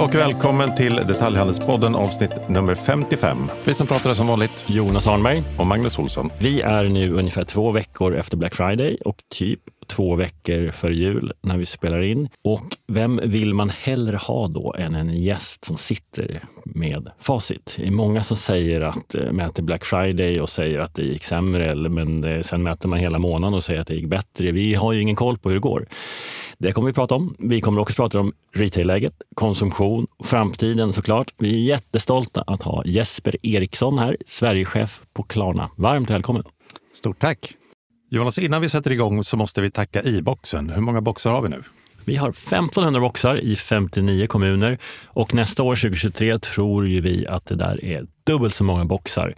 och välkommen till Detaljhandelspodden avsnitt nummer 55. Vi som pratar som vanligt Jonas Arnberg. och Magnus Olsson. Vi är nu ungefär två veckor efter Black Friday och typ två veckor för jul när vi spelar in. Och vem vill man hellre ha då än en gäst som sitter med facit? Det är många som säger att eh, mäter Black Friday och säger att det gick sämre, men eh, sen mäter man hela månaden och säger att det gick bättre. Vi har ju ingen koll på hur det går. Det kommer vi prata om. Vi kommer också prata om retailläget, konsumtion, framtiden såklart. Vi är jättestolta att ha Jesper Eriksson här, Sverigechef på Klarna. Varmt välkommen! Stort tack! Jonas, innan vi sätter igång så måste vi tacka i-boxen. Hur många boxar har vi nu? Vi har 1500 boxar i 59 kommuner och nästa år 2023 tror ju vi att det där är dubbelt så många boxar.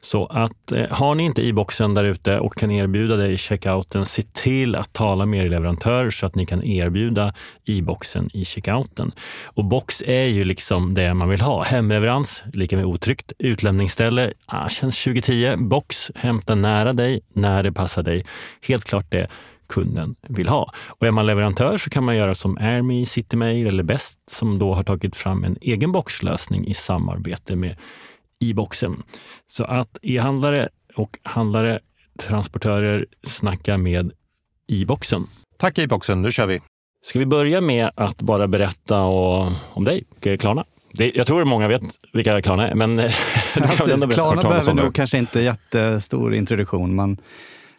Så att eh, har ni inte i-boxen där ute och kan erbjuda det i checkouten, se till att tala med er leverantör så att ni kan erbjuda i-boxen i checkouten. Och box är ju liksom det man vill ha. Hemleverans, lika med otryggt. Utlämningsställe, ah, känns 2010. Box, hämta nära dig, när det passar dig. Helt klart det kunden vill ha. Och är man leverantör så kan man göra som Airme, Citymail eller Best som då har tagit fram en egen boxlösning i samarbete med e-boxen. Så att e-handlare och handlare, transportörer snackar med e-boxen. Tack i-boxen, nu kör vi. Ska vi börja med att bara berätta om dig, Klarna? Jag tror många vet vilka Klarna är, men precis. Klarna behöver nog kanske inte jättestor introduktion, men,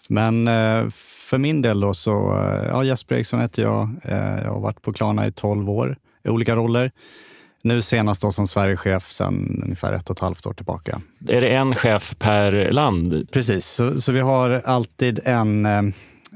men eh, för min del då så, eh, ja, Jesper Eriksson heter jag. Eh, Jag har varit på Klarna i 12 år i olika roller. Nu senast då som Sverigechef sedan ungefär ett och ett halvt år tillbaka. Är det en chef per land? Precis, så, så vi har alltid en, eh,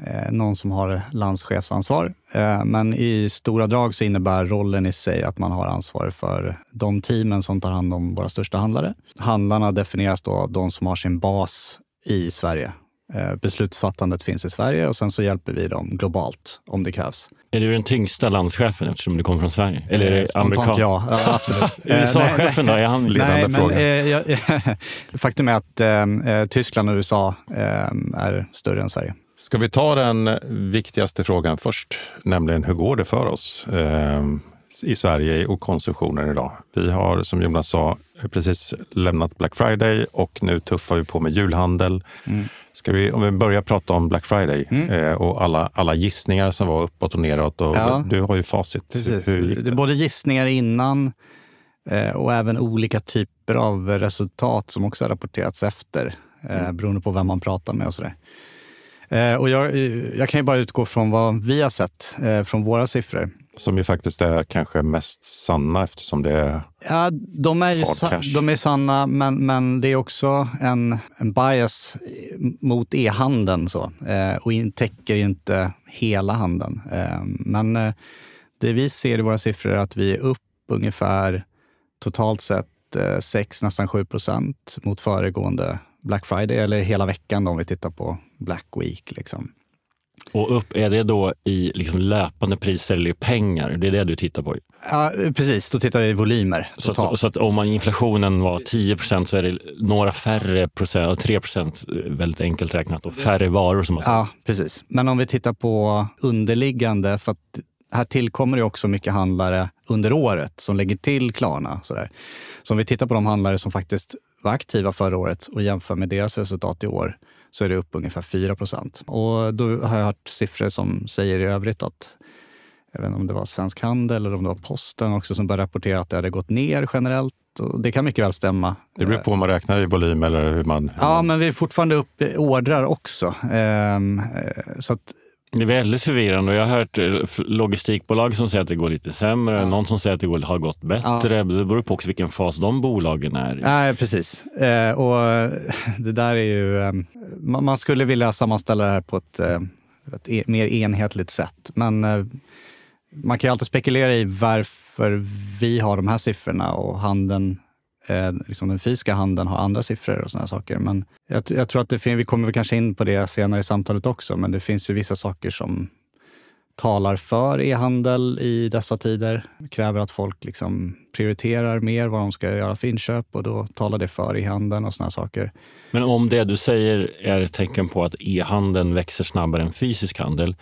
eh, någon som har landschefsansvar. Eh, men i stora drag så innebär rollen i sig att man har ansvar för de teamen som tar hand om våra största handlare. Handlarna definieras då av de som har sin bas i Sverige. Eh, beslutsfattandet finns i Sverige och sen så hjälper vi dem globalt om det krävs. Är du den tyngsta landschefen eftersom du kommer från Sverige? Eller är Eh, det Spontant amerikan? ja, ja absolut. Eh, USA-chefen då? Är han Ledande Nej, men, fråga. eh, jag, faktum är att eh, eh, Tyskland och USA eh, är större än Sverige. Ska vi ta den viktigaste frågan först, nämligen hur går det för oss eh, i Sverige och konsumtionen idag? Vi har, som Jonas sa, precis lämnat Black Friday och nu tuffar vi på med julhandel. Ska vi, om vi börjar prata om Black Friday eh, och alla, alla gissningar som var uppåt och neråt. Och Ja. Du har ju facit. Precis. Hur gick Det både gissningar innan eh, och även olika typer av resultat som också har rapporterats efter, eh, beroende på vem man pratar med och sådär. Eh, och jag, jag kan ju bara utgå från vad vi har sett eh, från våra siffror. Som ju faktiskt är kanske mest sanna eftersom det är... Ja, de är sa- cash. de är sanna, men, men det är också en, en bias mot e-handeln. Så, eh, och in, täcker inte hela handeln. Eh, men eh, det vi ser i våra siffror är att vi är upp ungefär totalt sett eh, 6, nästan 7 procent mot föregående Black Friday, eller hela veckan då, om vi tittar på Black Week. Liksom. Och upp, är det då i liksom löpande priser eller i pengar? Det är det du tittar på? Ja, precis, då tittar vi i volymer Så att, så att om man, inflationen var 10 procent så är det några färre procent, 3 procent väldigt enkelt räknat, och färre varor som har Ja, sålts. precis. Men om vi tittar på underliggande, för att här tillkommer ju också mycket handlare under året som lägger till Klarna. Sådär. Så om vi tittar på de handlare som faktiskt var aktiva förra året och jämför med deras resultat i år så är det upp ungefär 4 procent. Och då har jag hört siffror som säger i övrigt att jag vet inte om det var Svensk Handel eller om det var Posten också som började rapportera att det hade gått ner generellt. Och det kan mycket väl stämma. Det beror på om man räknar i volym eller hur man... Hur Ja, man men vi är fortfarande upp i ordrar också. Ehm, eh, så att Det är väldigt förvirrande jag har hört eh, logistikbolag som säger att det går lite sämre, någon som säger att det har gått bättre. Det beror på också vilken fas de bolagen är i. Nej, precis. Eh, och det där är ju... Eh, man, skulle vilja sammanställa det här på ett, eh, ett e- mer enhetligt sätt. Men man kan ju alltid spekulera i varför vi har de här siffrorna och handeln, eh, liksom den fysiska handeln har andra siffror och sådana saker. Men jag, jag tror att det fin- vi kommer väl kanske in på det senare i samtalet också, men det finns ju vissa saker som talar för e-handel i dessa tider. Kräver att folk liksom prioriterar mer vad de ska göra för inköp och då talar det för e-handeln och såna saker. Men om det du säger är ett tecken på att e-handeln växer snabbare än fysisk handel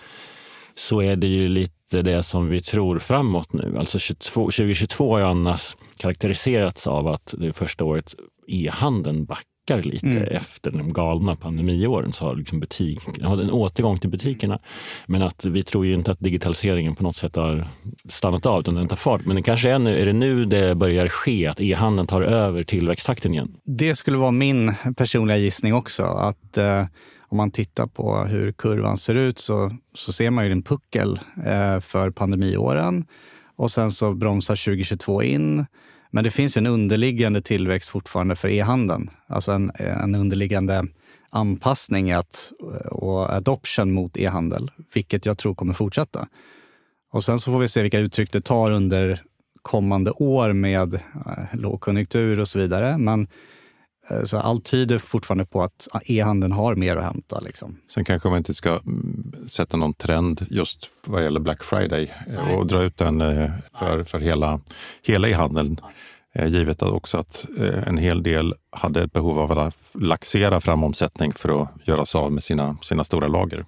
så är det ju lite inte det som vi tror framåt nu. Alltså 22, 2022 har ju annars karaktäriserats av att det första året e-handeln backar lite mm. efter de galna pandemiåren. Så har liksom butik, har en återgång till butikerna. Men att vi tror ju inte att digitaliseringen på något sätt har stannat av, utan den tar fart. Men det kanske är, nu, är det nu det börjar ske, att e-handeln tar över tillväxttakten igen? Det skulle vara min personliga gissning också. att eh om man tittar på hur kurvan ser ut så, så ser man ju en puckel eh, för pandemiåren och sen så bromsar 2022 in. Men det finns en underliggande tillväxt fortfarande för e-handeln. Alltså en, en underliggande anpassning att, och adoption mot e-handel, vilket jag tror kommer fortsätta. Och sen så får vi se vilka uttryck det tar under kommande år med eh, lågkonjunktur och så vidare. Men så allt tyder fortfarande på att e-handeln har mer att hämta. Liksom. Sen kanske man inte ska mm, sätta någon trend just vad gäller Black Friday eh, Nej. och dra ut den eh, för, för hela, hela e-handeln. Givet att också att en hel del hade ett behov av att laxera fram omsättning för att göra sig av med sina, sina stora lager.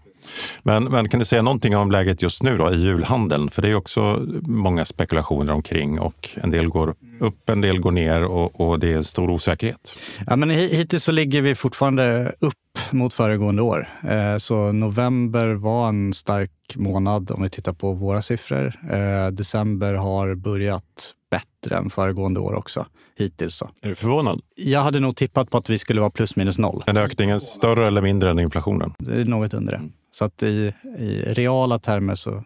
Men, men, kan du säga någonting om läget just nu då, i julhandeln? För det är också många spekulationer omkring och en del går upp, en del går ner och, och det är stor osäkerhet. Ja, men hittills så ligger vi fortfarande upp mot föregående år. Eh, så november var en stark månad om vi tittar på våra siffror. Eh, december har börjat bättre än föregående år också hittills. Då. Är du förvånad? Jag hade nog tippat på att vi skulle vara plus minus noll. Är ökningen större eller mindre än inflationen? Det är något under det. Så att i, i reala termer så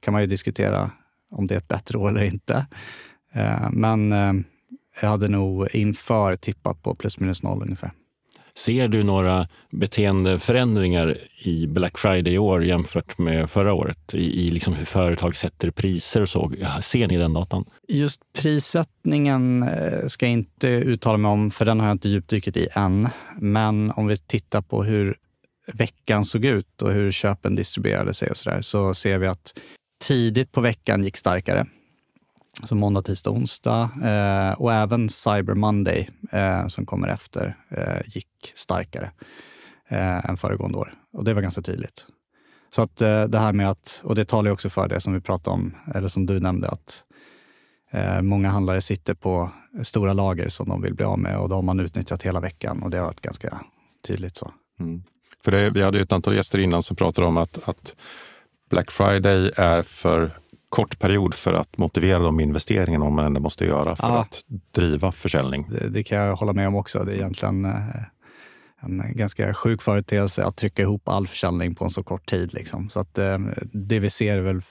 kan man ju diskutera om det är ett bättre år eller inte. Eh, men eh, jag hade nog inför tippat på plus minus noll ungefär. Ser du några beteendeförändringar i Black Friday i år jämfört med förra året? I, i liksom hur företag sätter priser och så. Ser ni den datan? Just prissättningen eh, ska jag inte uttala mig om, för den har jag inte djupdykt i än. Men om vi tittar på hur veckan såg ut och hur köpen distribuerade sig och så där, så ser vi att tidigt på veckan gick starkare. Så måndag, tisdag, onsdag eh, och även Cyber Monday eh, som kommer efter eh, gick starkare eh, än föregående år. Och det var ganska tydligt. Så att eh, det här med att, och det talar ju också för det som vi pratade om, eller som du nämnde, att eh, många handlare sitter på stora lager som de vill bli av med och då har man utnyttjat hela veckan och det har varit ganska tydligt så. Mm. För det, vi hade ett antal gäster innan som pratade om att, att Black Friday är för kort period för att motivera de investeringarna man ändå måste göra för ja. att driva försäljning. Det, det, kan jag hålla med om också. Det är egentligen eh, en ganska sjuk företeelse att trycka ihop all försäljning på en så kort tid. Liksom. Så att eh, det vi ser är väl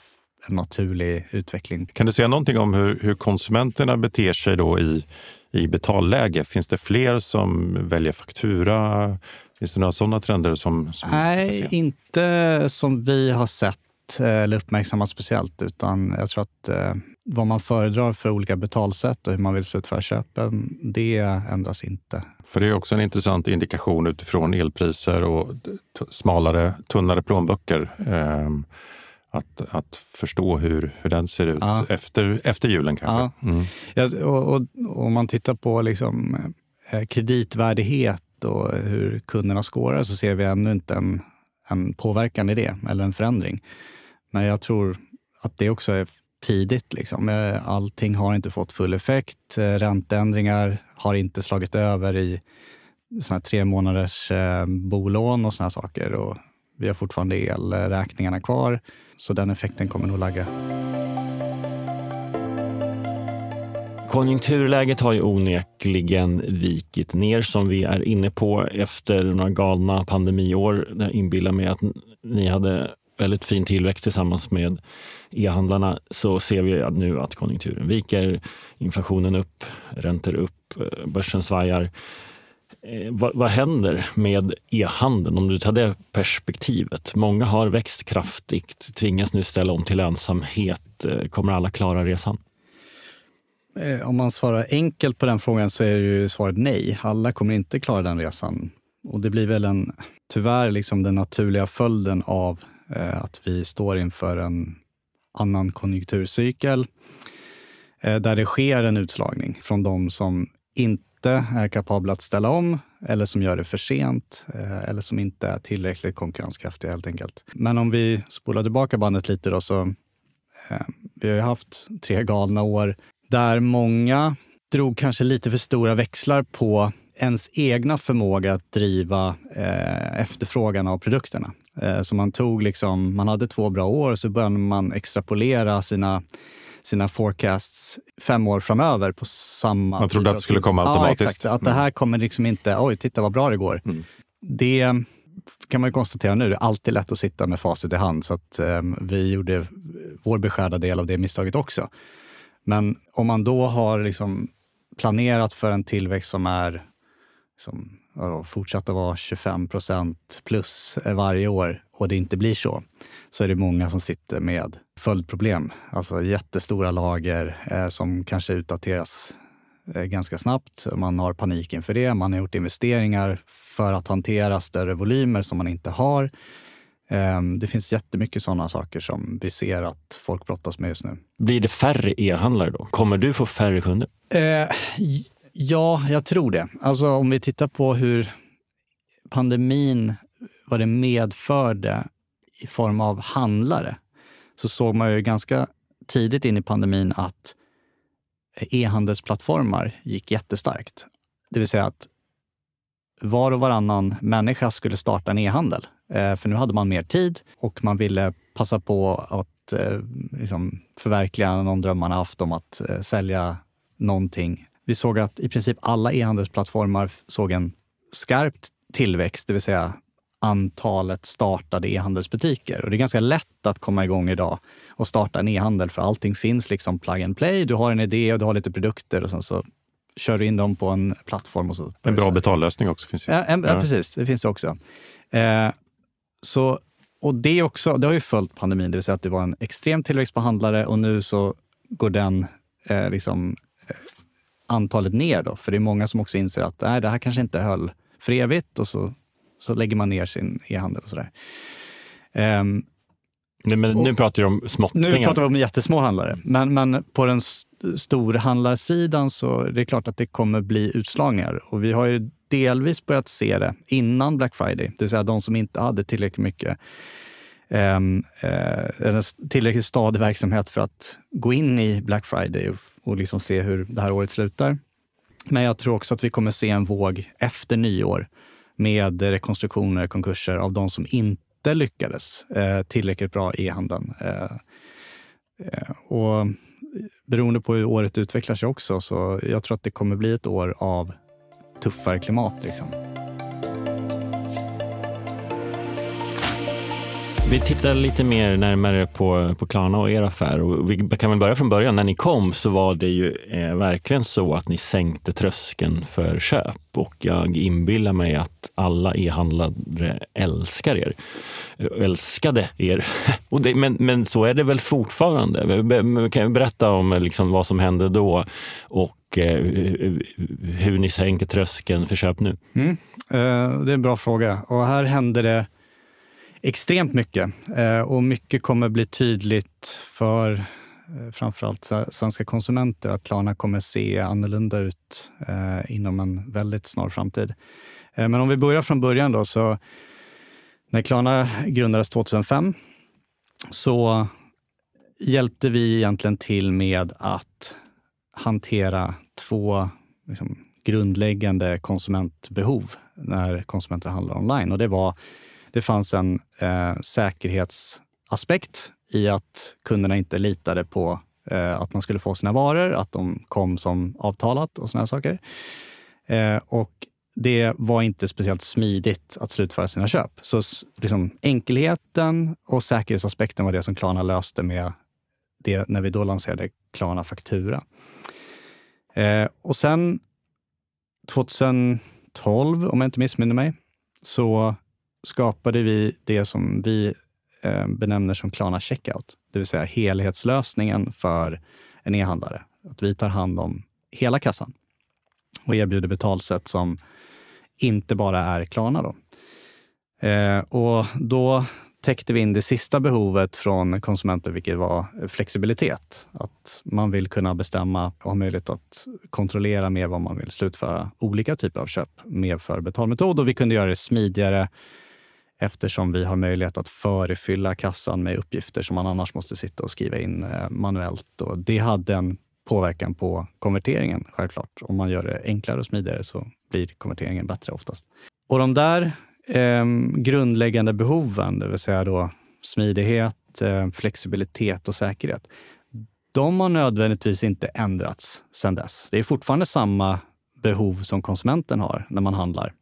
en naturlig utveckling. Kan du säga någonting om hur, hur konsumenterna beter sig då i, i betalläge? Finns det fler som väljer faktura? Finns det några sådana trender som... som Nej, inte som vi har sett eller uppmärksammat speciellt, utan jag tror att eh, vad man föredrar för olika betalsätt och hur man vill slutföra köpen, det ändras inte. För det är också en intressant indikation utifrån elpriser och smalare, tunnare plånböcker. Eh, att, att förstå hur, hur den ser ut ja. efter, efter julen kanske. Ja. Mm. Ja, och, och, om man tittar på liksom, eh, och hur kunderna skårar så ser vi ännu inte en, en påverkan i det eller en förändring. Men jag tror att det också är tidigt. Liksom. Eh, allting har inte fått full effekt. Eh, ränteändringar har inte slagit över i såna tre månaders eh, bolån och såna saker. Och vi har fortfarande elräkningarna kvar, så den effekten kommer nog lagga. Konjunkturläget har ju onekligen vikit ner som vi är inne på efter några galna pandemiår. Jag inbillar mig att ni hade väldigt fin tillväxt tillsammans med e-handlarna så ser vi nu att konjunkturen viker, inflationen upp, räntor upp, eh, börsen svajar. Eh, vad, vad, händer med e-handeln om du tar det perspektivet? Många har växt kraftigt, tvingas nu ställa om till lönsamhet. Eh, kommer alla klara resan? Eh, om man svarar enkelt på den frågan så är ju svaret nej. Alla kommer inte klara den resan. Och det blir väl en, tyvärr liksom den naturliga följden av Eh, att vi står inför en annan konjunkturcykel eh, där det sker en utslagning från de som inte är kapabla att ställa om eller som gör det för sent eh, eller som inte är tillräckligt konkurrenskraftiga helt enkelt. Men om vi spolar tillbaka bandet lite då så eh, vi har ju haft tre galna år där många drog kanske lite för stora växlar på ens egna förmåga att driva eh, efterfrågan av produkterna. Eh, så man tog liksom, man hade två bra år och så började man extrapolera sina sina forecasts fem år framöver på samma... Man trodde att det skulle komma automatiskt. Ja, exakt. Att det här kommer liksom inte, oj, titta vad bra det går. Mm. Det kan man ju konstatera nu, det är alltid lätt att sitta med facit i hand. Så att um, vi gjorde vår beskärda del av det misstaget också. Men om man då har liksom planerat för en tillväxt som är liksom, att vara 25 procent plus varje år och det inte blir så, så är det många som sitter med följdproblem. Alltså jättestora lager eh, som kanske utdateras eh, ganska snabbt. Man har panik inför det. Man har gjort investeringar för att hantera större volymer som man inte har. Eh, det finns jättemycket sådana saker som vi ser att folk brottas med just nu. Blir det färre e-handlare då? Kommer du få färre kunder? Eh, Ja, jag tror det. Alltså om vi tittar på hur pandemin, vad det medförde i form av handlare, så såg man ju ganska tidigt in i pandemin att e-handelsplattformar gick jättestarkt. Det vill säga att var och varannan människa skulle starta en e-handel. Eh, för nu hade man mer tid och man ville passa på att eh, liksom förverkliga någon dröm man haft om att eh, sälja någonting vi såg att i princip alla e-handelsplattformar såg en skarp tillväxt, det vill säga antalet startade e-handelsbutiker. Och det är ganska lätt att komma igång idag och starta en e-handel för allting finns liksom plug and play. Du har en idé och du har lite produkter och sen så kör du in dem på en plattform. Och så en bra betallösning också finns ju. Ja, en, ja. precis. Det finns det också. Eh, så, och det, också, det har ju följt pandemin, det vill säga att det var en extrem tillväxt på handlare och nu så går den eh, liksom antalet ner då? För det är många som också inser att nej, det här kanske inte höll för evigt och så, så lägger man ner sin e-handel och sådär. Um, Nej, men nu pratar du om småttingar. Nu pratar vi om jättesmå handlare. Men, men på den storhandlarsidan så är det klart att det kommer bli utslagningar. Och vi har ju delvis börjat se det innan Black Friday. Det vill säga de som inte hade tillräckligt mycket Ehm, eh, tillräckligt stadig verksamhet för att gå in i Black Friday och, och liksom se hur det här året slutar. Men jag tror också att vi kommer se en våg efter nyår med rekonstruktioner, konkurser av de som inte lyckades eh, tillräckligt bra i handeln. Eh, eh, och beroende på hur året utvecklar sig också, så jag tror att det kommer bli ett år av tuffare klimat. Liksom. Vi tittar lite mer närmare på, på Klarna och er affär. Och vi kan väl börja från början. När ni kom så var det ju eh, verkligen så att ni sänkte tröskeln för köp. Och jag inbillar mig att alla e-handlare älskar er. Eh, älskade er. Och det, men, men så är det väl fortfarande? Kan du berätta om eh, liksom vad som hände då och eh, hur ni sänker tröskeln för köp nu? Mm. Eh, det är en bra fråga. Och här hände det extremt mycket. Eh, och mycket kommer bli tydligt för eh, framförallt svenska konsumenter att Klarna kommer se annorlunda ut eh, inom en väldigt snar framtid. Men om vi börjar från början då, så när Klarna grundades 2005 så hjälpte vi egentligen till med att hantera två liksom, grundläggande konsumentbehov när konsumenter handlar online. Och det var det fanns en eh, säkerhetsaspekt i att kunderna inte litade på eh, att man skulle få sina varor, att de kom som avtalat och såna saker. Eh, och det var inte speciellt smidigt att slutföra sina köp. Så liksom, enkelheten och säkerhetsaspekten var det som Klarna löste med det när vi då lanserade Klarna Faktura. Eh, och sen 2012, om jag inte missminner mig, så skapade vi det som vi eh, benämner som Klarna Checkout, det vill säga helhetslösningen för en e-handlare. Att vi tar hand om hela kassan och erbjuder betalsätt som inte bara är Klarna. Då. Eh, och då täckte vi in det sista behovet från konsumenter, vilket var flexibilitet. Att man vill kunna bestämma och ha möjlighet att kontrollera mer vad man vill slutföra olika typer av köp med för betalmetod. Och vi kunde göra det smidigare eftersom vi har möjlighet att förefylla kassan med uppgifter som man annars måste sitta och skriva in eh, manuellt. Och det hade en påverkan på konverteringen, självklart. Om man gör det enklare och smidigare så blir konverteringen bättre oftast. Och de där eh, grundläggande behoven, det vill säga då smidighet, eh, flexibilitet och säkerhet, de har nödvändigtvis inte ändrats sedan dess. Det är fortfarande samma behov som konsumenten har när man handlar.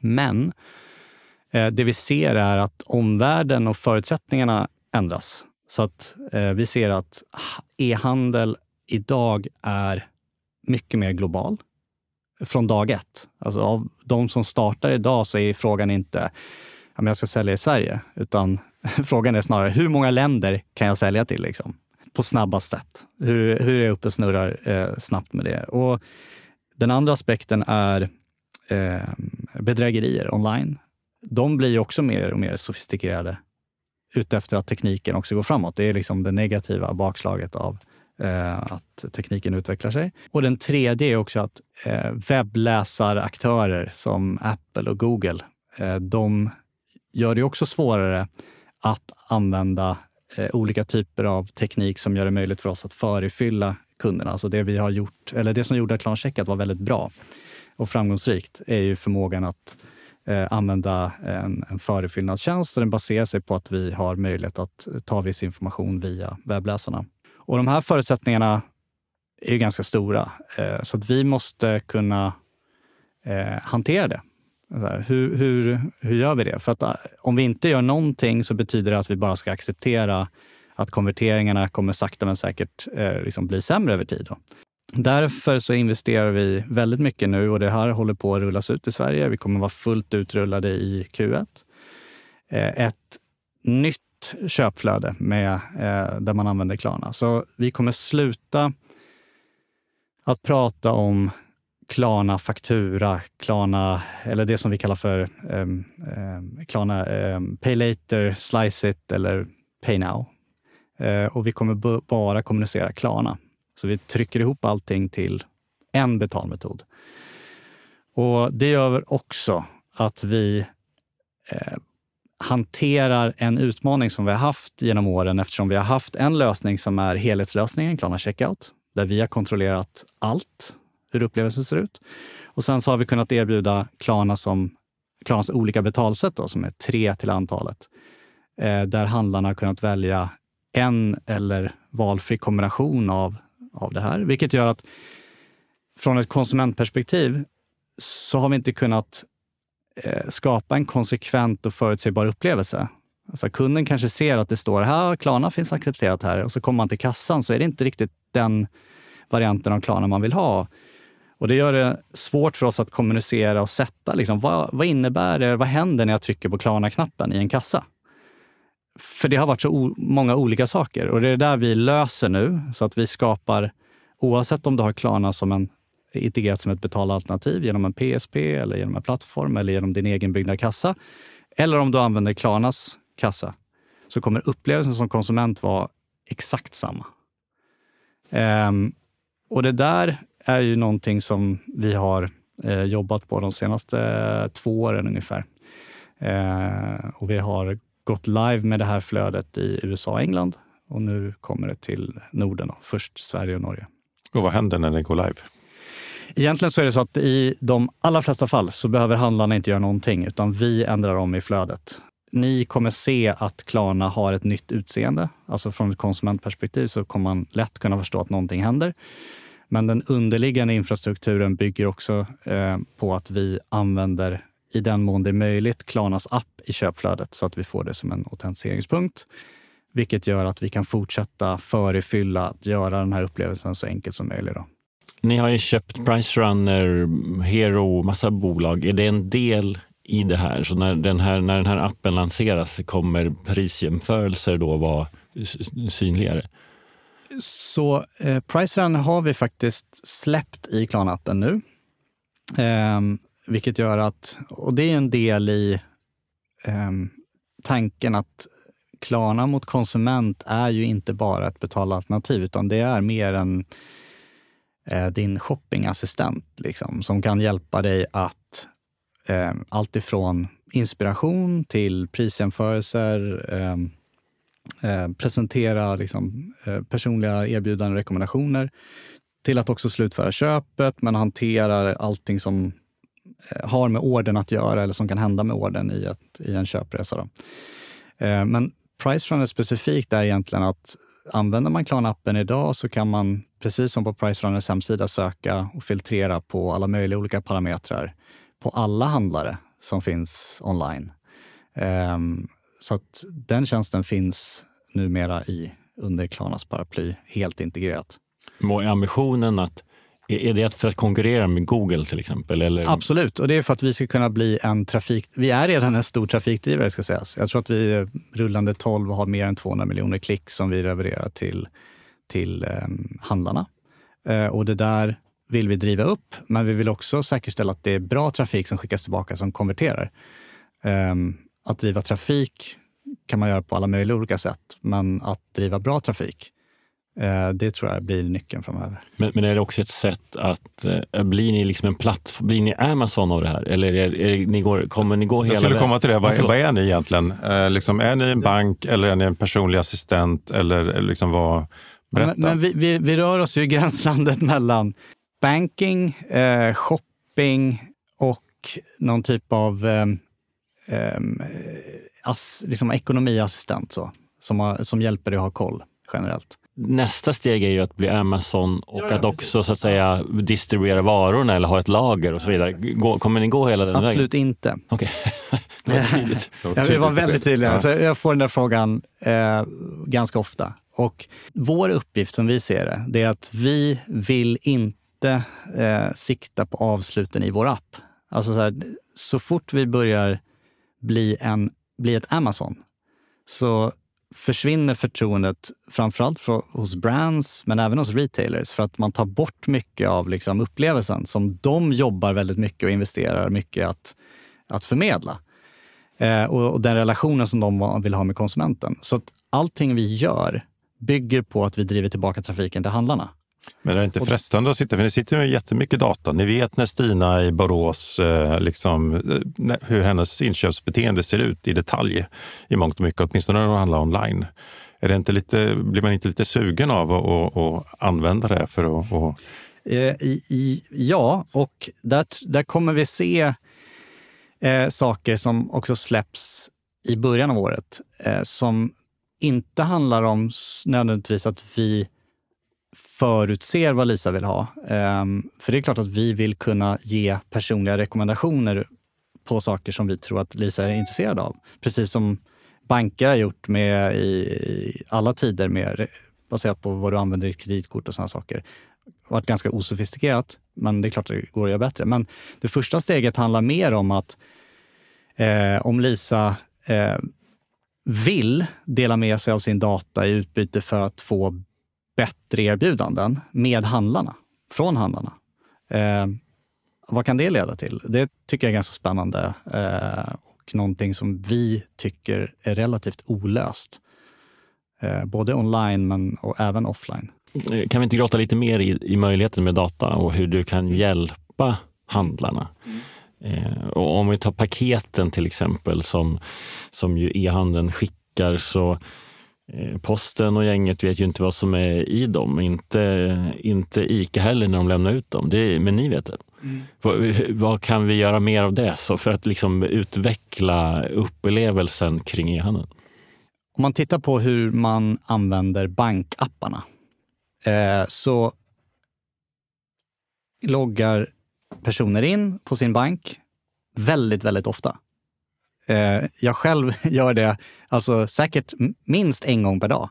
Men Eh, det vi ser är att omvärlden och förutsättningarna ändras. Så att eh, vi ser att e-handel idag är mycket mer global från dag ett. Alltså av de som startar idag så är frågan inte om jag ska sälja i Sverige, utan frågan är snarare hur många länder kan jag sälja till liksom, på snabbast sätt? Hur, hur är jag uppe och snurrar eh, snabbt med det? Och den andra aspekten är eh, bedrägerier online. De blir också mer och mer sofistikerade utefter att tekniken också går framåt. Det är liksom det negativa bakslaget av eh, att tekniken utvecklar sig. Och den tredje är också att eh, webbläsaraktörer som Apple och Google, eh, de gör det också svårare att använda eh, olika typer av teknik som gör det möjligt för oss att förefylla kunderna. Alltså det vi har gjort, eller det som gjorde att Klarna var väldigt bra och framgångsrikt är ju förmågan att eh, använda en, en förefyllnadstjänst och den baserar sig på att vi har möjlighet att ta viss information via webbläsarna. Och de här förutsättningarna är ju ganska stora, eh, så att vi måste kunna eh, hantera det. Hur, hur, hur gör vi det? För att eh, om vi inte gör någonting så betyder det att vi bara ska acceptera att konverteringarna kommer sakta men säkert eh, liksom bli sämre över tid. Då. Därför så investerar vi väldigt mycket nu och det här håller på att rullas ut i Sverige. Vi kommer vara fullt utrullade i Q1. Eh, ett nytt köpflöde med, eh, där man använder Klarna. Så vi kommer sluta att prata om Klarna faktura, Klarna, eller det som vi kallar för um, um, Klarna um, Pay later, Slice it eller Pay now. Uh, och vi kommer bara kommunicera Klarna. Så vi trycker ihop allting till en betalmetod. Och Det gör också att vi eh, hanterar en utmaning som vi har haft genom åren eftersom vi har haft en lösning som är helhetslösningen, Klarna Checkout, där vi har kontrollerat allt, hur upplevelsen ser ut. Och sen så har vi kunnat erbjuda Klarna som Klarnas olika betalsätt, då, som är tre till antalet, eh, där handlarna har kunnat välja en eller valfri kombination av, av det här. Vilket gör att från ett konsumentperspektiv så har vi inte kunnat eh, skapa en konsekvent och förutsägbar upplevelse. Alltså kunden kanske ser att det står här, Klarna finns accepterat här och så kommer man till kassan så är det inte riktigt den varianten av Klarna man vill ha. Och Det gör det svårt för oss att kommunicera och sätta. Liksom, vad, vad innebär det? Vad händer när jag trycker på Klarna-knappen i en kassa? För det har varit så många olika saker och det är det där vi löser nu så att vi skapar, oavsett om du har Klarna som en integrerat som ett betalalternativ genom en PSP eller genom en plattform eller genom din egenbyggda kassa. Eller om du använder Klarnas kassa så kommer upplevelsen som konsument vara exakt samma. Ehm, och det där är ju någonting som vi har eh, jobbat på de senaste eh, två åren ungefär. Ehm, och vi har gått live med det här flödet i USA och England och nu kommer det till Norden, då. först Sverige och Norge. Och vad händer när det går live? Egentligen så är det så att i de allra flesta fall så behöver handlarna inte göra någonting, utan vi ändrar om i flödet. Ni kommer se att Klarna har ett nytt utseende. Alltså från ett konsumentperspektiv så kommer man lätt kunna förstå att någonting händer. Men den underliggande infrastrukturen bygger också eh, på att vi använder, i den mån det är möjligt, Klarnas app i köpflödet så att vi får det som en autentiseringspunkt. Vilket gör att vi kan fortsätta förefylla, att göra den här upplevelsen så enkel som möjligt. Då. Ni har ju köpt Pricerunner, Hero, massa bolag. Är det en del i det här? Så när den här, när den här appen lanseras kommer prisjämförelser då vara synligare? Så eh, Pricerunner har vi faktiskt släppt i Klarna-appen nu. Eh, vilket gör att, och det är en del i eh, tanken att Klarna mot konsument är ju inte bara ett betalalternativ, utan det är mer en eh, din shoppingassistent liksom, som kan hjälpa dig att eh, alltifrån inspiration till prisjämförelser, eh, eh, presentera liksom, eh, personliga erbjudanden och rekommendationer till att också slutföra köpet, men hanterar allting som Eh, har med orden att göra eller som kan hända med orden i, ett, i en köpresa. Då. Eh, men men Pricerunner specifikt är egentligen att använder man Klarna-appen idag så kan man, precis som på Pricerunners hemsida, söka och filtrera på alla möjliga olika parametrar på alla handlare som finns online. Ehm, så att den tjänsten finns numera i, under Klarnas paraply, helt integrerat. Är ambitionen att är det för att konkurrera med Google till exempel? Eller? Absolut, och det är för att vi ska kunna bli en trafik... Vi är redan en stor trafikdrivare ska sägas. Jag tror att vi rullande 12 har mer än 200 miljoner klick som vi levererar till, till eh, handlarna. Eh, och det där vill vi driva upp, men vi vill också säkerställa att det är bra trafik som skickas tillbaka som konverterar. Eh, att driva trafik kan man göra på alla möjliga olika sätt, men att driva bra trafik det tror jag blir nyckeln framöver. Men, men är det också ett sätt att, äh, blir ni liksom en plattform, blir ni Amazon av det här? Eller är, är, ni går, kommer ni gå hela Jag skulle komma till det. Vad, vad är ni egentligen? Eh, liksom, är ni en bank eller är ni en personlig assistent? Eller liksom vad, berätta. Men, men vi, vi, vi, rör oss ju i gränslandet mellan banking, eh, shopping och någon typ av eh, eh, ass, liksom ekonomiassistent så, som, har, som hjälper dig att ha koll generellt nästa steg är ju att bli Amazon och ja, ja, att också så att säga distribuera varorna eller ha ett lager och så vidare. kommer ni gå hela den Absolut vägen? Absolut inte. Okej. Okay. jag vill vara väldigt tydlig. Ja. Så jag får den där frågan eh, ganska ofta. Och vår uppgift som vi ser det, det är att vi vill inte eh, sikta på avsluten i vår app. Alltså så, här, så fort vi börjar bli, en, bli ett Amazon så försvinner förtroendet framförallt för, hos brands men även hos retailers för att man tar bort mycket av liksom upplevelsen som de jobbar väldigt mycket och investerar mycket att, att förmedla. Eh, och, och, den relationen som de vill ha med konsumenten. Så att allting vi gör bygger på att vi driver tillbaka trafiken till handlarna. Men det är inte frestande att sitta, för ni sitter med jättemycket data. Ni vet när Stina i Borås, eh, liksom, eh, hur hennes inköpsbeteende ser ut i detalj i mångt och mycket, åtminstone när det handlar online. Är det inte lite, blir man inte lite sugen av att, att använda det för att... att... Eh, I, i, ja, och där, där kommer vi se eh, saker som också släpps i början av året eh, som inte handlar om nödvändigtvis att vi förutser vad Lisa vill ha. Ehm, för det är klart att vi vill kunna ge personliga rekommendationer på saker som vi tror att Lisa är intresserad av. Precis som banker har gjort med i, alla tider med, baserat på vad du använder ditt kreditkort och sådana saker. Det har varit ganska osofistikerat, men det är klart att det går att göra bättre. Men det första steget handlar mer om att eh, om Lisa eh, vill dela med sig av sin data i utbyte för att få bättre erbjudanden med handlarna, från handlarna. Eh, vad kan det leda till? Det tycker jag är ganska spännande eh, och någonting som vi tycker är relativt olöst. Eh, både online men och även offline. Kan vi inte grotta lite mer i, i möjligheten med data och hur du kan hjälpa handlarna? Mm. Eh, och om vi tar paketen till exempel som, som ju e-handeln skickar så posten och gänget vet ju inte vad som är i dem. Inte, inte ICA heller när de lämnar ut dem. Det, men ni vet det. Mm. Vad, vad, kan vi göra mer av det så för att liksom utveckla upplevelsen kring e-handeln? Om man tittar på hur man använder bankapparna eh, så loggar personer in på sin bank väldigt, väldigt ofta. Eh, jag själv gör det alltså, säkert minst en gång per dag.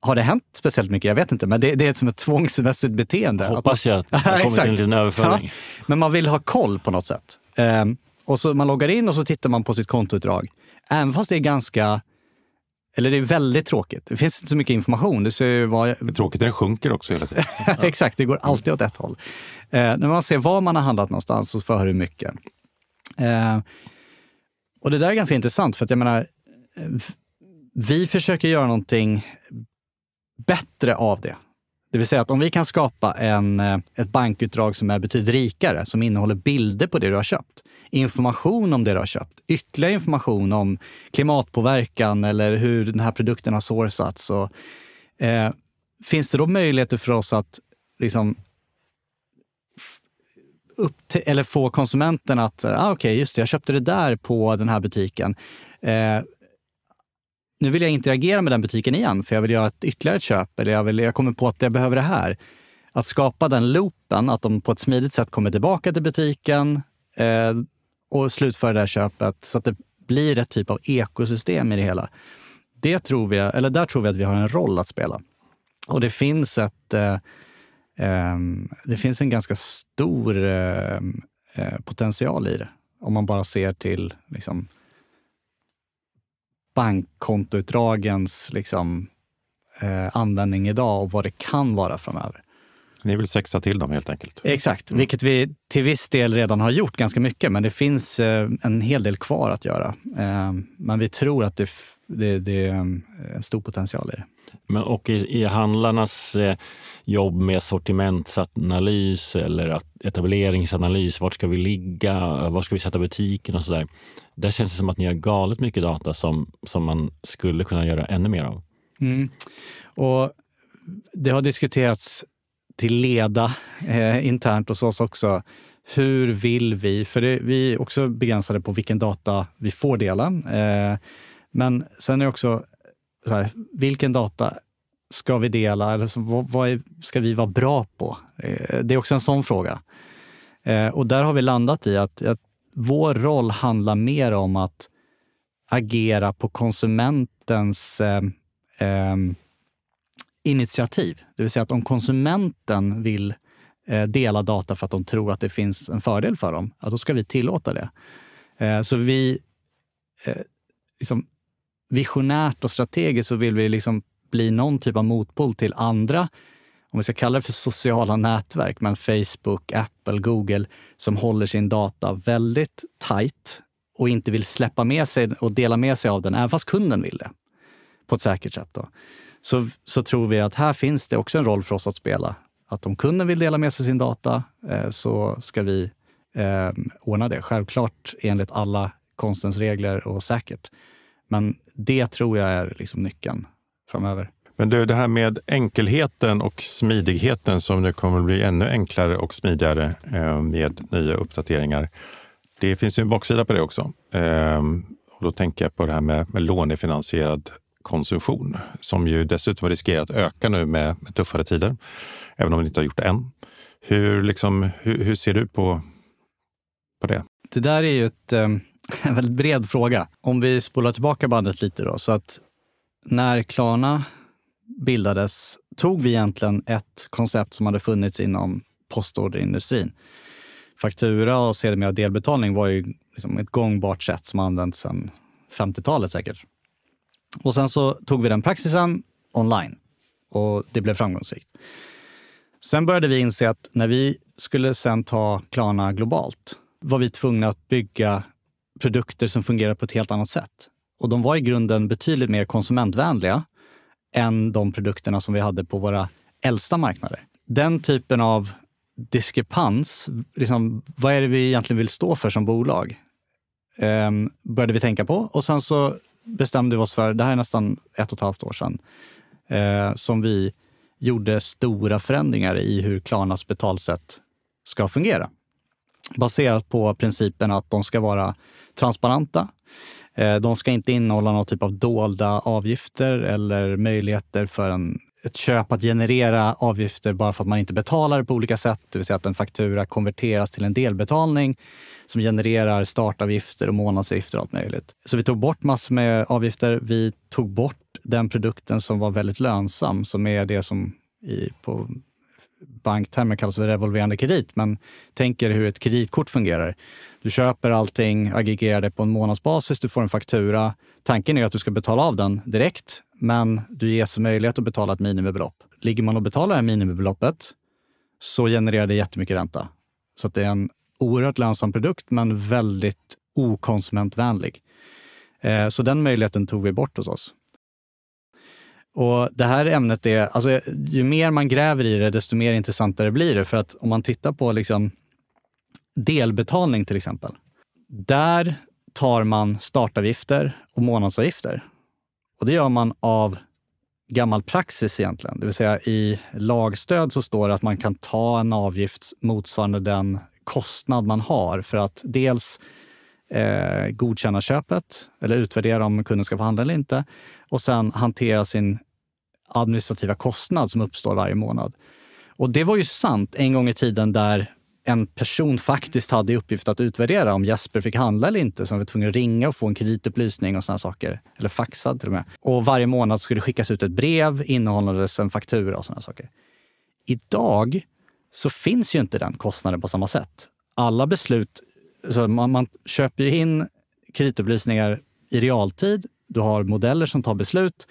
Har det hänt speciellt mycket? Jag vet inte, men det, det är som ett tvångsmässigt beteende. Hoppas jag att det kommer till en liten överföring. Ja, men man vill ha koll på något sätt. Eh, och så Man loggar in och så tittar man på sitt kontoutdrag. Även fast det är ganska eller det är väldigt tråkigt. Det finns inte så mycket information. Det, ser vad... det är tråkigt, den sjunker också hela tiden. Exakt, det går alltid åt ett håll. Eh, när man ser var man har handlat någonstans och för hur mycket. Eh, och det där är ganska intressant för att jag menar, eh, vi försöker göra någonting bättre av det. Det vill säga att om vi kan skapa en, eh, ett bankutdrag som är betydligt rikare, som innehåller bilder på det du har köpt, information om det du har köpt, ytterligare information om klimatpåverkan eller hur den här produkten har sourcats. Och, eh, finns det då möjligheter för oss att liksom, upp till, eller få konsumenten att, ah, okej, okay, just det, jag köpte det där på den här butiken. Eh, nu vill jag interagera med den butiken igen, för jag vill göra ett ytterligare ett köp. Eller jag, vill, jag kommer på att jag behöver det här. Att skapa den loopen, att de på ett smidigt sätt kommer tillbaka till butiken eh, och slutför det här köpet så att det blir ett typ av ekosystem i det hela. Det tror vi, eller där tror vi att vi har en roll att spela. Och det finns ett eh, Ehm, det finns en ganska stor ehm, eh, potential i det. Om man bara ser till liksom, bankkontoutdragens liksom, eh, användning idag och vad det kan vara framöver. Ni vill sexa till dem helt enkelt? Exakt, mm. vilket vi till viss del redan har gjort ganska mycket, men det finns eh, en hel del kvar att göra. Eh, men vi tror att det, det, det är en stor potential i det. Men, och i, i handlarnas eh, jobb med sortimentsanalys eller etableringsanalys, vart ska vi ligga, var ska vi sätta butiken och sådär. Där känns det som att ni har galet mycket data som, som man skulle kunna göra ännu mer av. Mm. Och det har diskuterats till leda eh, internt hos oss också. Hur vill vi? För det, vi är också begränsade på vilken data vi får dela. Eh, men sen är det också så här, vilken data ska vi dela? Eller så, vad, vad är, ska vi vara bra på? Eh, det är också en sån fråga. Eh, och där har vi landat i att, att vår roll handlar mer om att agera på konsumentens eh, eh, initiativ. Det vill säga att om konsumenten vill eh, dela data för att de tror att det finns en fördel för dem, ja, då ska vi tillåta det. Eh, så vi eh, liksom, visionärt och strategiskt så vill vi liksom bli någon typ av motpol till andra, om vi ska kalla det för sociala nätverk, men Facebook, Apple, Google, som håller sin data väldigt tight och inte vill släppa med sig och dela med sig av den, även fast kunden vill det, på ett säkert sätt. Då. Så, så tror vi att här finns det också en roll för oss att spela. Att om kunden vill dela med sig sin data eh, så ska vi eh, ordna det. Självklart enligt alla konstens regler och säkert. Men det tror jag är liksom nyckeln framöver. Men du, det här med enkelheten och smidigheten som nu kommer att bli ännu enklare och smidigare eh, med nya uppdateringar. Det finns ju en baksida på det också. Eh, och då tänker jag på det här med, med lånefinansierad konsumtion som ju dessutom riskerar att öka nu med, med tuffare tider, även om vi inte har gjort det än. Hur, liksom, hur, hur ser du på, på det? Det där är ju ett, eh, en väldigt bred fråga. Om vi spolar tillbaka bandet lite då. Så att när Klarna bildades tog vi egentligen ett koncept som hade funnits inom postorderindustrin. Faktura och sedermera delbetalning var ju liksom ett gångbart sätt som använts sedan 50-talet säkert. Och sen så tog vi den praxisen online och det blev framgångsrikt. Sen började vi inse att när vi skulle sen ta Klarna globalt var vi tvungna att bygga produkter som fungerar på ett helt annat sätt. Och de var i grunden betydligt mer konsumentvänliga än de produkterna som vi hade på våra äldsta marknader. Den typen av diskrepans, liksom, vad är det vi egentligen vill stå för som bolag? Ehm, började vi tänka på och sen så bestämde vi oss för, det här är nästan ett och ett halvt år sedan, eh, som vi gjorde stora förändringar i hur Klarnas betalsätt ska fungera. Baserat på principen att de ska vara transparenta. Eh, de ska inte innehålla någon typ av dolda avgifter eller möjligheter för en, ett köp att generera avgifter bara för att man inte betalar på olika sätt. Det vill säga att en faktura konverteras till en delbetalning som genererar startavgifter och månadsavgifter och allt möjligt. Så vi tog bort massor med avgifter. Vi tog bort den produkten som var väldigt lönsam, som är det som i, på banktermer kallas för revolverande kredit. Men tänk er hur ett kreditkort fungerar. Du köper allting, aggregerar det på en månadsbasis, du får en faktura. Tanken är att du ska betala av den direkt, men du ges möjlighet att betala ett minimibelopp. Ligger man och betalar det här minimibeloppet så genererar det jättemycket ränta. Så det är en oerhört lönsam produkt, men väldigt okonsumentvänlig. Eh, så den möjligheten tog vi bort hos oss. Och det här ämnet är, alltså, ju mer man gräver i det, desto mer intressantare blir det. För att om man tittar på liksom delbetalning till exempel. Där tar man startavgifter och månadsavgifter. Och det gör man av gammal praxis egentligen. Det vill säga i lagstöd så står det att man kan ta en avgift motsvarande den kostnad man har för att dels eh, godkänna köpet eller utvärdera om kunden ska få handla eller inte och sen hantera sin administrativa kostnad som uppstår varje månad. Och det var ju sant en gång i tiden där en person faktiskt hade i uppgift att utvärdera om Jesper fick handla eller inte. Så han var tvungen att ringa och få en kreditupplysning och sådana saker. Eller faxad till och med. Och varje månad skulle det skickas ut ett brev innehållandes en faktura och sådana saker. Idag så finns ju inte den kostnaden på samma sätt. Alla beslut, så man, man köper ju in kreditupplysningar i realtid. Du har modeller som tar beslut.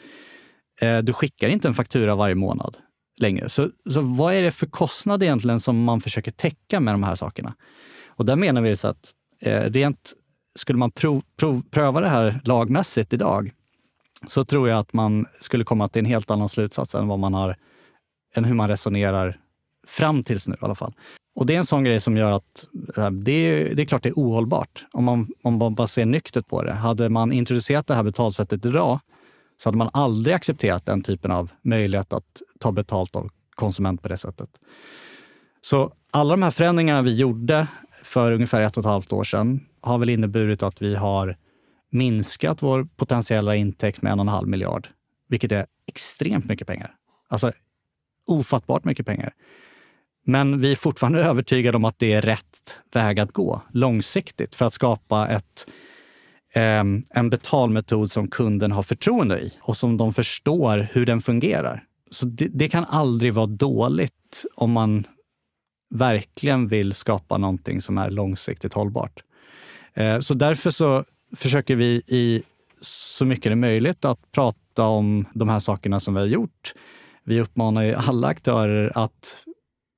Eh, du skickar inte en faktura varje månad längre. Så, så vad är det för kostnad egentligen som man försöker täcka med de här sakerna? Och där menar vi så att eh, rent skulle man prov, prov, pröva det här lagmässigt idag så tror jag att man skulle komma till en helt annan slutsats än vad man har, än hur man resonerar fram tills nu i alla fall. Och det är en sån grej som gör att det är, det är klart det är ohållbart om man, om man bara ser nyktert på det. Hade man introducerat det här betalsättet idag så hade man aldrig accepterat den typen av möjlighet att ta betalt av konsument på det sättet. Så alla de här förändringarna vi gjorde för ungefär ett och ett halvt år sedan har väl inneburit att vi har minskat vår potentiella intäkt med en och en halv miljard, vilket är extremt mycket pengar. Alltså ofattbart mycket pengar. Men vi är fortfarande övertygade om att det är rätt väg att gå långsiktigt för att skapa ett Ehm, en betalmetod som kunden har förtroende i och som de förstår hur den fungerar. Så det, det, kan aldrig vara dåligt om man verkligen vill skapa någonting som är långsiktigt hållbart. Eh, så därför så försöker vi i så mycket det är möjligt att prata om de här sakerna som vi har gjort. Vi uppmanar ju alla aktörer att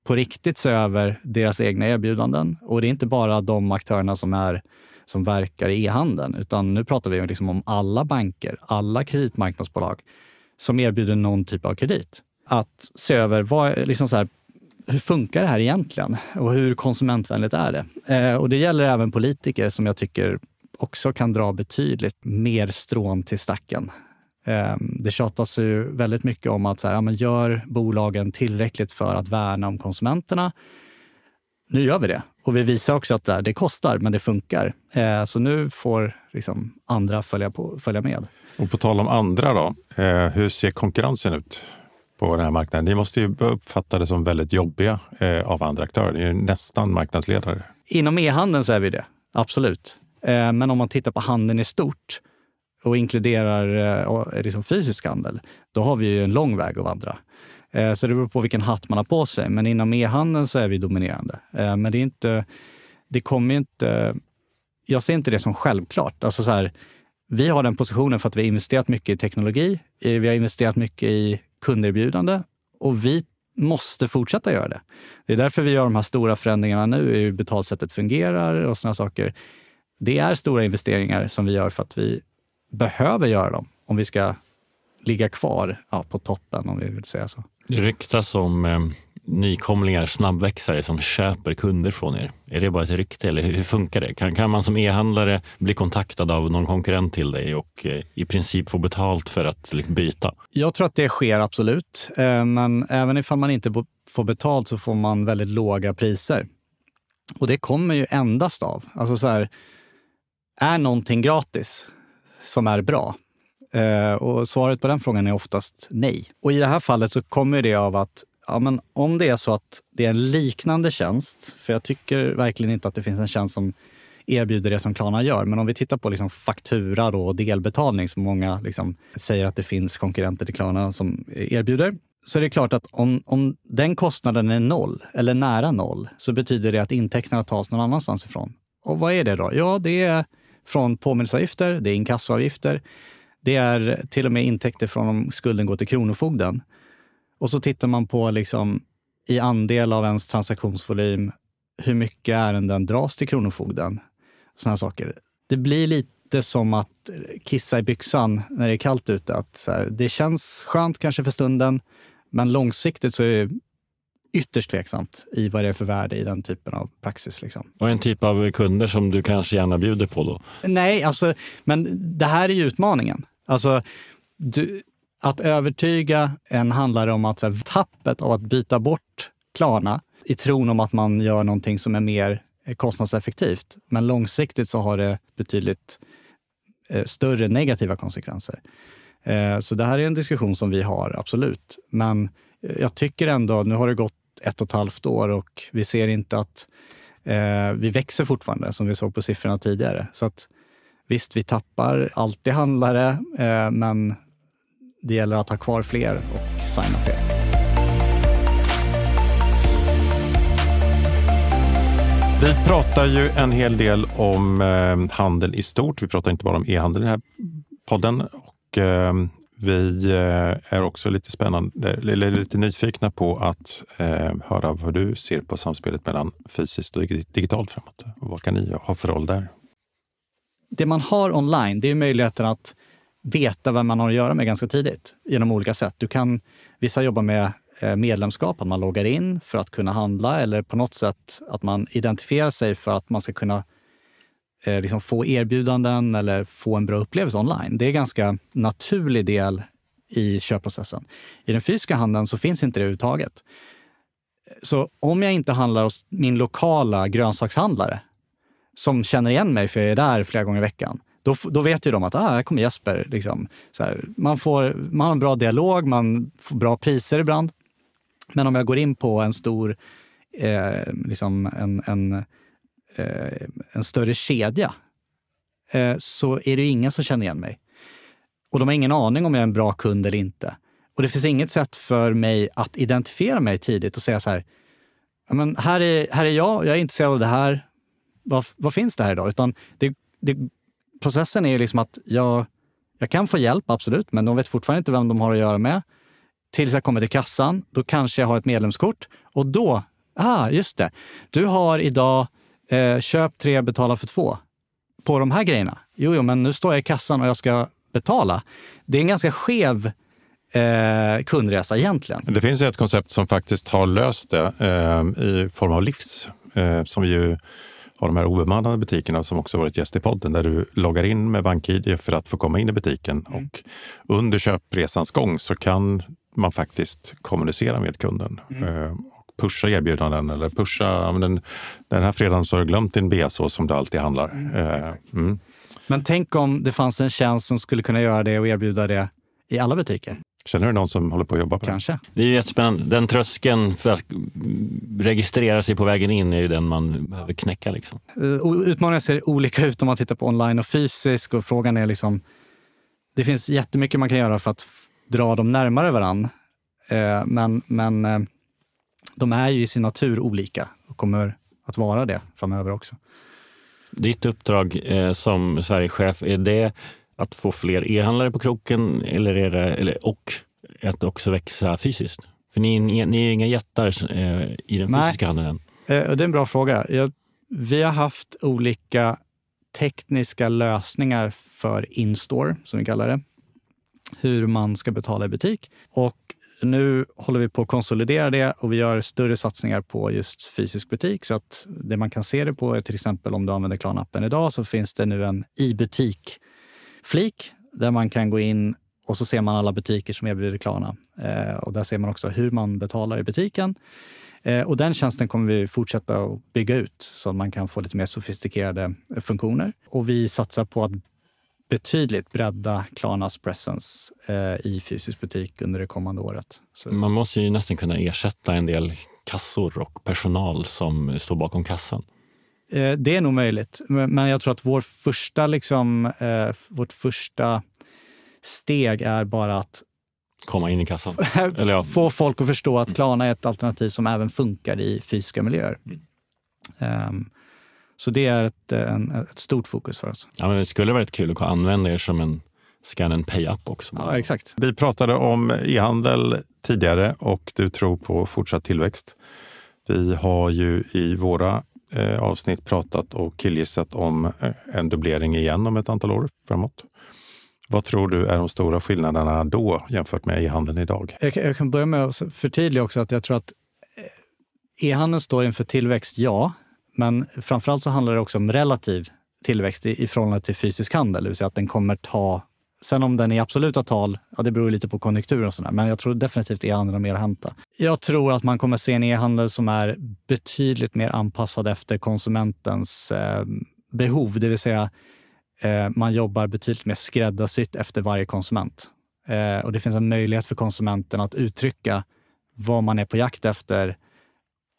på riktigt se över deras egna erbjudanden. Och det är inte bara de aktörerna som är som verkar i e-handeln, utan nu pratar vi liksom om alla banker, alla kreditmarknadsbolag som erbjuder någon typ av kredit. Att se över vad, liksom så här, hur funkar det här egentligen och hur konsumentvänligt är det? Eh, och det gäller även politiker som jag tycker också kan dra betydligt mer strån till stacken. Eh, det tjatas ju väldigt mycket om att så här, ja, men gör bolagen tillräckligt för att värna om konsumenterna? Nu gör vi det. Och vi visar också att det kostar, men det funkar. Eh, så nu får liksom andra följa, på, följa med. Och på tal om andra då, eh, hur ser konkurrensen ut på den här marknaden? Ni måste ju uppfatta det som väldigt jobbiga eh, av andra aktörer. Ni är nästan marknadsledare. Inom e-handeln så är vi det, absolut. Men om man tittar på handeln i stort och inkluderar liksom fysisk handel, då har vi ju en lång väg att vandra. Eh, så det beror på vilken hatt man har på sig. Men inom e-handeln så är vi dominerande. Eh, men det är inte, det kommer inte, jag ser inte det som självklart. Alltså så här, vi har den positionen för att vi har investerat mycket i teknologi. Eh, vi har investerat mycket i kunderbjudande och vi måste fortsätta göra det. Det är därför vi gör de här stora förändringarna nu i hur betalsättet fungerar och sådana saker. Det är stora investeringar som vi gör för att vi behöver göra dem om vi ska ligga kvar ja, på toppen, om vi vill säga så. Det ryktas om eh, nykomlingar, snabbväxare som köper kunder från er. Är det bara ett rykte eller hur funkar det? Kan, kan man som e-handlare bli kontaktad av någon konkurrent till dig och eh, i princip få betalt för att liksom, byta? Jag tror att det sker absolut. Eh, men även ifall man inte får betalt så får man väldigt låga priser. Och det kommer ju endast av, alltså så här, är någonting gratis som är bra, Eh, och svaret på den frågan är oftast nej. Och i det här fallet så kommer det av att ja, men om det är så att det är en liknande tjänst, för jag tycker verkligen inte att det finns en tjänst som erbjuder det som Klarna gör. Men om vi tittar på liksom faktura då och delbetalning som många liksom säger att det finns konkurrenter till Klarna som erbjuder. Så är det klart att om, om den kostnaden är noll eller nära noll så betyder det att intäkterna tas någon annanstans ifrån. Och vad är det då? Ja, det är från påminnelseavgifter, det är inkassoavgifter, det är till och med intäkter från om skulden går till Kronofogden. Och så tittar man på liksom, i andel av ens transaktionsvolym hur mycket ärenden dras till Kronofogden. Såna saker. Det blir, li lite som att kissa i byxan när det är kallt ute. Att så här, det känns skönt kanske för stunden, men långsiktigt så är det ytterst tveksamt i vad det är för värde i den typen av praxis. Liksom. Och en typ av kunder som du kanske gärna bjuder på då? Nej, alltså, men det här är ju utmaningen. Alltså, du, att övertyga en handlar om att så här, tappet av att byta bort Klarna i tron om att man gör någonting som är mer eh, kostnadseffektivt. Men långsiktigt så har det betydligt eh, större negativa konsekvenser. Eh, så det här är en diskussion som vi har, absolut. Men eh, jag tycker ändå, nu har det gått ett och ett halvt år och vi ser inte att eh, vi växer fortfarande som vi såg på siffrorna tidigare. Så att visst, vi tappar alltid handlare, eh, men det gäller att ha kvar fler och signa fler. Vi pratar ju en hel del om eh, handel i stort. Vi pratar inte bara om e-handel i den här podden. Och, eh, vi eh, är också lite spännande, eller lite nyfikna på att eh, höra vad du ser på samspelet mellan fysiskt och digitalt framåt. vad kan ni ha för roll där? Det man har online, det är möjligheten att veta vem man har att göra med ganska tidigt genom olika sätt. Du kan, vissa jobbar med eh, medlemskap, att man loggar in för att kunna handla eller på något sätt att man identifierar sig för att man ska kunna eh, liksom få erbjudanden eller få en bra upplevelse online. Det är en ganska naturlig del i köpprocessen. I den fysiska handeln så finns inte det överhuvudtaget. Så om jag inte handlar hos min lokala grönsakshandlare som känner igen mig för jag är där flera gånger i veckan, då, då vet ju de att ah, här kommer Jesper. Liksom. Här, man, får, man har en bra dialog, man får bra priser ibland. Men om jag går in på en stor, eh, liksom en, en eh, en större kedja eh, så är det ingen som känner igen mig. Och de har ingen aning om jag är en bra kund eller inte. Och det finns inget sätt för mig att identifiera mig tidigt och säga så här, men här, är, här är jag, jag är intresserad av det här. Vad, vad finns det här idag? Utan det, det, processen är ju liksom att jag, jag kan få hjälp, absolut, men de vet fortfarande inte vem de har att göra med. Tills jag kommer till kassan, då kanske jag har ett medlemskort och då, ah, just det, du har idag eh, köp tre, betala för två på de här grejerna. Jo, jo, men nu står jag i kassan och jag ska betala. Det är en ganska skev eh, kundresa egentligen. Det finns ju ett koncept som faktiskt har löst det eh, i form av Livs, eh, som ju har de här obemannade butikerna som också varit gäst i podden, där du loggar in med BankID för att få komma in i butiken. Mm. Och under köpresans gång så kan man faktiskt kommunicera med kunden. Mm. Eh, pusha erbjudanden eller pusha, den, den här fredagen så har du glömt din BSO som du alltid handlar. Mm, eh, mm. Men tänk om det fanns en tjänst som skulle kunna göra det och erbjuda det i alla butiker? Känner du någon som håller på att jobba på Kanske. det? Det är jättespännande. Den tröskeln för att registrera sig på vägen in är ju den man behöver knäcka. Liksom. Eh, utmaningar ser olika ut om man tittar på online och fysisk och frågan är liksom, det finns jättemycket man kan göra för att dra dem närmare varann. Eh, men, men de är ju i sin natur olika och kommer att vara det framöver också. Ditt uppdrag eh, som Sverigechef, är det att få fler e-handlare på kroken eller är det, eller, och att också växa fysiskt? För ni, ni, ni är inga jättar eh, i den Nej. fysiska handeln. Eh, det är en bra fråga. Jag, vi har haft olika tekniska lösningar för in-store, som vi kallar det. Hur man ska betala i butik. Och nu håller vi på att konsolidera det och vi gör större satsningar på just fysisk butik. Så att det man kan se det på är till exempel om du använder Klarna-appen idag så finns det nu en Flik där man kan gå in och så ser man alla butiker som erbjuder Klarna. Eh, och där ser man också hur man betalar i butiken. Eh, och den tjänsten kommer vi fortsätta att bygga ut så att man kan få lite mer sofistikerade funktioner. Och vi satsar på att betydligt bredda Klarnas presence eh, i fysisk butik under det kommande året. Så. Man måste ju nästan kunna ersätta en del kassor och personal som står bakom kassan. Eh, det är nog möjligt, men jag tror att vår första, liksom, eh, vårt första steg är bara att komma in i kassan. Eller ja. Få folk att förstå att Klarna är ett alternativ som även funkar i fysiska miljöer. Mm. Um, så det är ett, en, ett stort fokus för oss. Ja, men det skulle varit kul att använda er som en scan and pay-app också. Ja, exakt. Vi pratade om e-handel tidigare och du tror på fortsatt tillväxt. Vi har ju i våra eh, avsnitt pratat och killgissat om eh, en dubblering igen om ett antal år framåt. Vad tror du är de stora skillnaderna då jämfört med e-handeln idag? Jag kan, jag kan börja med att förtydliga också att jag tror att eh, e-handeln står inför tillväxt, ja. Men framförallt så handlar det också om relativ tillväxt i, i förhållande till fysisk handel. Det vill säga att den kommer ta Sen om den är i absoluta tal, ja, det beror lite på konjunkturen och sådär. Men jag tror definitivt e-handeln har mer att hämta. Jag tror att man kommer se en e-handel som är betydligt mer anpassad efter konsumentens eh, behov. Det vill säga, eh, man jobbar betydligt mer skräddarsytt efter varje konsument. Eh, och det finns en möjlighet för konsumenten att uttrycka vad man är på jakt efter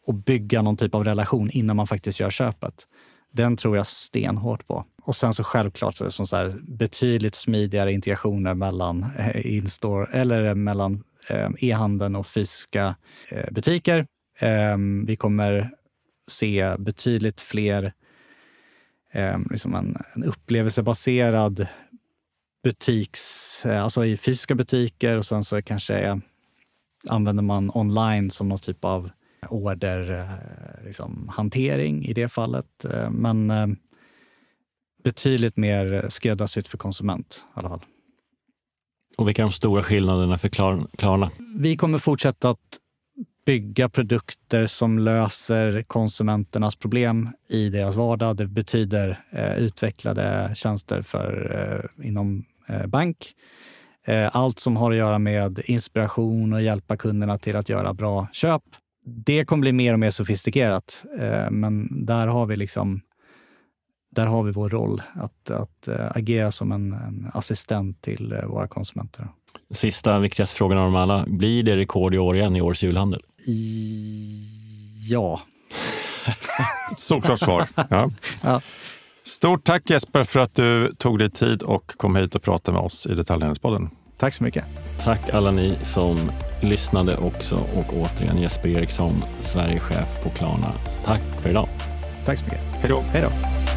och bygga någon typ av relation innan man faktiskt gör köpet. Den tror jag stenhårt på. Och sen så självklart som så här, betydligt smidigare integrationer mellan eh, in-store eller eh, mellan eh, e-handeln och fysiska butiker. Ehm, vi kommer se betydligt fler, ehm, liksom en, en upplevelsebaserad butiks, alltså i fysiska butiker och sen så kanske använder man online som någon typ av orderhantering liksom, i det fallet. Men ehm, betydligt mer skräddarsytt för konsument i alla fall. Och vilka är de stora skillnaderna för Klarna? Vi kommer fortsätta att bygga produkter som löser konsumenternas problem i deras vardag. Det betyder eh, utvecklade tjänster för, eh, inom eh, bank. Eh, allt som har att göra med inspiration och hjälpa kunderna till att göra bra köp. Det kommer bli mer och mer sofistikerat, eh, men där har vi liksom där har vi vår roll, att, att äh, agera som en, en assistent till äh, våra konsumenter. Sista viktigaste frågan av dem alla. Blir det rekord i år igen i årets julhandel? I, ja. Såklart svar. Ja. ja. Stort tack Jesper för att du tog dig tid och kom hit och pratade med oss i Detaljhandelspodden. Tack så mycket. Tack alla ni som lyssnade också och återigen Jesper Eriksson, Sverigechef på Klarna. Tack för idag. Tack så mycket. Hej då. Hej då.